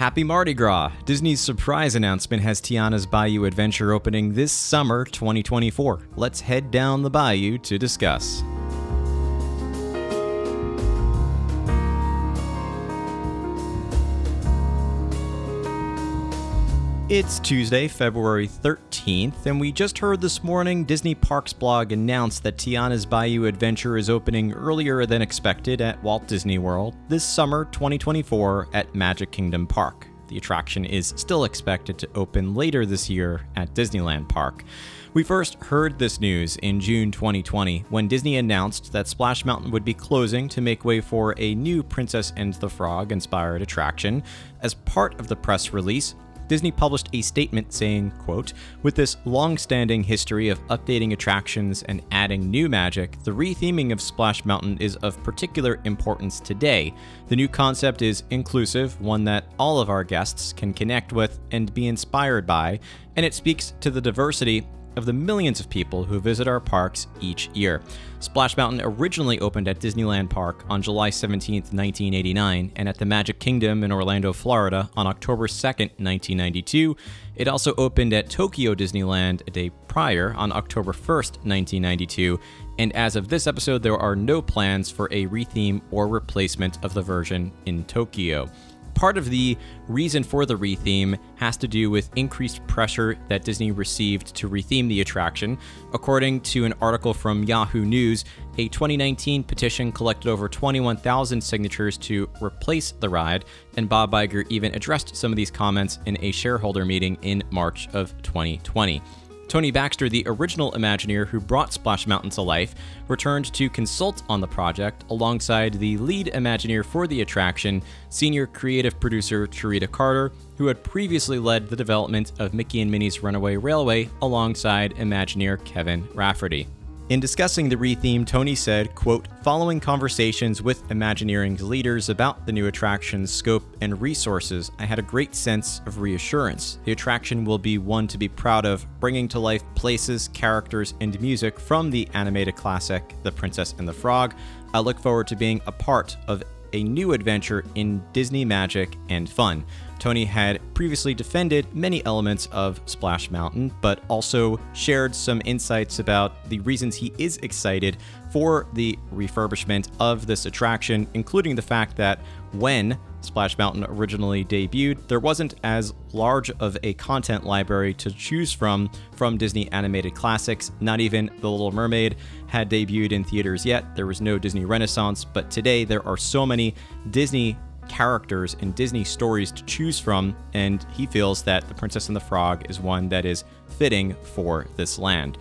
Happy Mardi Gras! Disney's surprise announcement has Tiana's Bayou Adventure opening this summer 2024. Let's head down the bayou to discuss. It's Tuesday, February 13th, and we just heard this morning Disney Parks blog announced that Tiana's Bayou Adventure is opening earlier than expected at Walt Disney World this summer 2024 at Magic Kingdom Park. The attraction is still expected to open later this year at Disneyland Park. We first heard this news in June 2020 when Disney announced that Splash Mountain would be closing to make way for a new Princess and the Frog inspired attraction. As part of the press release, Disney published a statement saying, quote, With this long-standing history of updating attractions and adding new magic, the retheming of Splash Mountain is of particular importance today. The new concept is inclusive, one that all of our guests can connect with and be inspired by, and it speaks to the diversity of the millions of people who visit our parks each year. Splash Mountain originally opened at Disneyland Park on July 17, 1989, and at the Magic Kingdom in Orlando, Florida on October 2, 1992. It also opened at Tokyo Disneyland a day prior on October 1, 1992, and as of this episode, there are no plans for a retheme or replacement of the version in Tokyo part of the reason for the retheme has to do with increased pressure that Disney received to retheme the attraction. According to an article from Yahoo News, a 2019 petition collected over 21,000 signatures to replace the ride, and Bob Iger even addressed some of these comments in a shareholder meeting in March of 2020. Tony Baxter, the original Imagineer who brought Splash Mountain to life, returned to consult on the project alongside the lead Imagineer for the attraction, senior creative producer Charita Carter, who had previously led the development of Mickey and Minnie's Runaway Railway alongside Imagineer Kevin Rafferty. In discussing the retheme, Tony said, quote, Following conversations with Imagineering's leaders about the new attraction's scope and resources, I had a great sense of reassurance. The attraction will be one to be proud of, bringing to life places, characters, and music from the animated classic The Princess and the Frog. I look forward to being a part of a new adventure in Disney magic and fun. Tony had previously defended many elements of Splash Mountain, but also shared some insights about the reasons he is excited for the refurbishment of this attraction, including the fact that when Splash Mountain originally debuted, there wasn't as large of a content library to choose from from Disney animated classics. Not even The Little Mermaid had debuted in theaters yet. There was no Disney Renaissance, but today there are so many Disney characters and Disney stories to choose from, and he feels that The Princess and the Frog is one that is fitting for this land.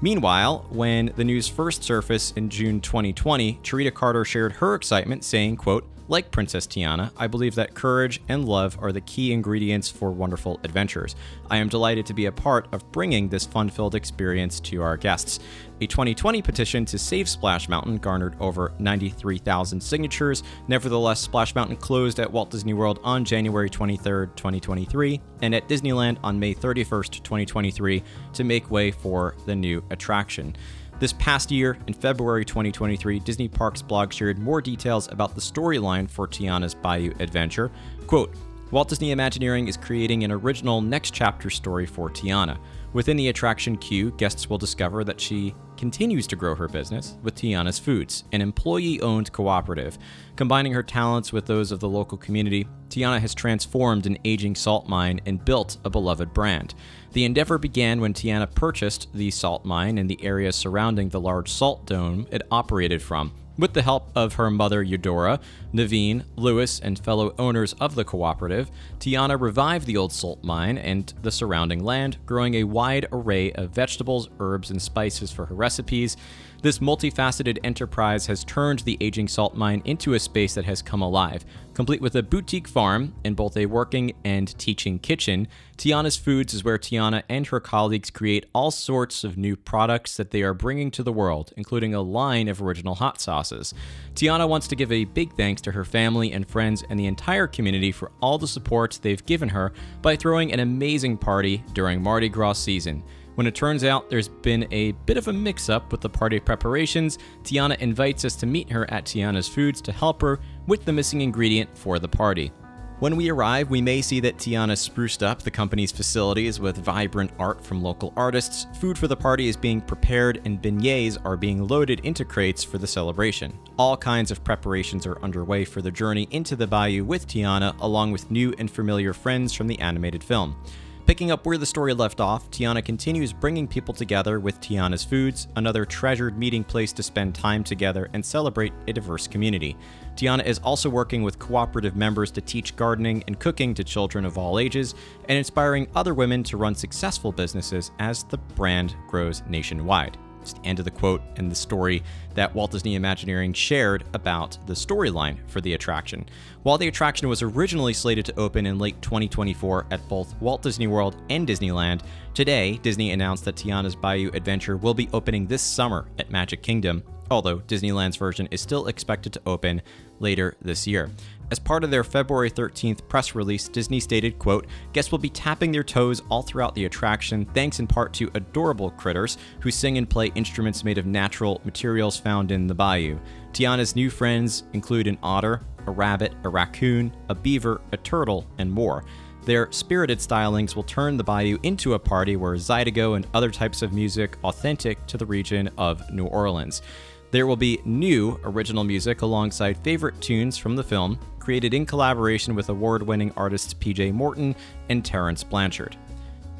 Meanwhile, when the news first surfaced in June 2020, Charita Carter shared her excitement, saying, quote, like Princess Tiana, I believe that courage and love are the key ingredients for wonderful adventures. I am delighted to be a part of bringing this fun filled experience to our guests. A 2020 petition to save Splash Mountain garnered over 93,000 signatures. Nevertheless, Splash Mountain closed at Walt Disney World on January 23, 2023, and at Disneyland on May 31, 2023, to make way for the new attraction. This past year, in February 2023, Disney Parks blog shared more details about the storyline for Tiana's Bayou adventure. Quote, Walt Disney Imagineering is creating an original next chapter story for Tiana. Within the attraction queue, guests will discover that she continues to grow her business with Tiana's Foods, an employee owned cooperative. Combining her talents with those of the local community, Tiana has transformed an aging salt mine and built a beloved brand. The endeavor began when Tiana purchased the salt mine and the area surrounding the large salt dome it operated from. With the help of her mother Eudora, Naveen, Louis, and fellow owners of the cooperative, Tiana revived the old salt mine and the surrounding land, growing a wide array of vegetables, herbs, and spices for her recipes. This multifaceted enterprise has turned the aging salt mine into a space that has come alive. Complete with a boutique farm and both a working and teaching kitchen, Tiana's Foods is where Tiana and her colleagues create all sorts of new products that they are bringing to the world, including a line of original hot sauces. Tiana wants to give a big thanks to her family and friends and the entire community for all the support they've given her by throwing an amazing party during Mardi Gras season. When it turns out there's been a bit of a mix up with the party preparations, Tiana invites us to meet her at Tiana's Foods to help her with the missing ingredient for the party. When we arrive, we may see that Tiana spruced up the company's facilities with vibrant art from local artists, food for the party is being prepared, and beignets are being loaded into crates for the celebration. All kinds of preparations are underway for the journey into the bayou with Tiana, along with new and familiar friends from the animated film. Picking up where the story left off, Tiana continues bringing people together with Tiana's Foods, another treasured meeting place to spend time together and celebrate a diverse community. Tiana is also working with cooperative members to teach gardening and cooking to children of all ages and inspiring other women to run successful businesses as the brand grows nationwide. It's the end of the quote and the story that Walt Disney Imagineering shared about the storyline for the attraction. While the attraction was originally slated to open in late 2024 at both Walt Disney World and Disneyland, today Disney announced that Tiana's Bayou Adventure will be opening this summer at Magic Kingdom, although Disneyland's version is still expected to open later this year. As part of their February 13th press release, Disney stated, quote, Guests will be tapping their toes all throughout the attraction, thanks in part to adorable critters who sing and play instruments made of natural materials found in the bayou. Tiana's new friends include an otter, a rabbit, a raccoon, a beaver, a turtle, and more. Their spirited stylings will turn the bayou into a party where Zydeco and other types of music authentic to the region of New Orleans. There will be new original music alongside favorite tunes from the film, created in collaboration with award winning artists PJ Morton and Terence Blanchard.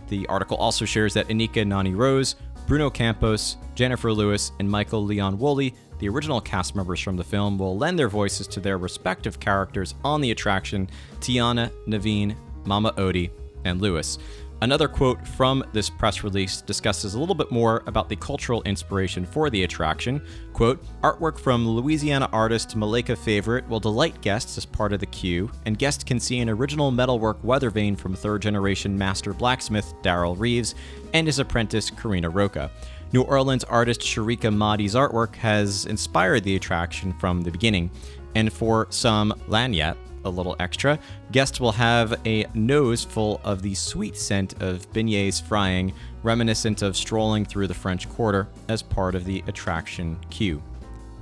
The article also shares that Anika Noni Rose, Bruno Campos, Jennifer Lewis, and Michael Leon Woolley, the original cast members from the film, will lend their voices to their respective characters on the attraction Tiana, Naveen, Mama Odie, and Louis. Another quote from this press release discusses a little bit more about the cultural inspiration for the attraction. Quote, artwork from Louisiana artist Maleka Favorite will delight guests as part of the queue, and guests can see an original metalwork weather vane from third generation master blacksmith Daryl Reeves and his apprentice Karina Roca. New Orleans artist Sharika Mahdi's artwork has inspired the attraction from the beginning, and for some lagniappe, a little extra. Guests will have a nose full of the sweet scent of beignets frying, reminiscent of strolling through the French Quarter as part of the attraction queue.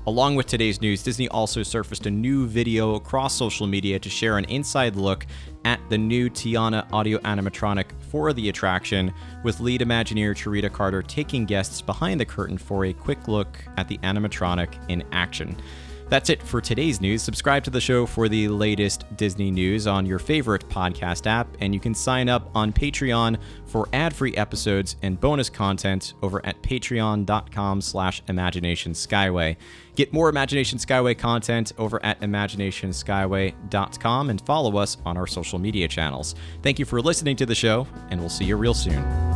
Along with today's news, Disney also surfaced a new video across social media to share an inside look at the new Tiana audio animatronic for the attraction, with lead Imagineer Charita Carter taking guests behind the curtain for a quick look at the animatronic in action. That's it for today's news. Subscribe to the show for the latest Disney news on your favorite podcast app, and you can sign up on Patreon for ad-free episodes and bonus content over at patreon.com slash imaginationskyway. Get more Imagination Skyway content over at imaginationskyway.com and follow us on our social media channels. Thank you for listening to the show, and we'll see you real soon.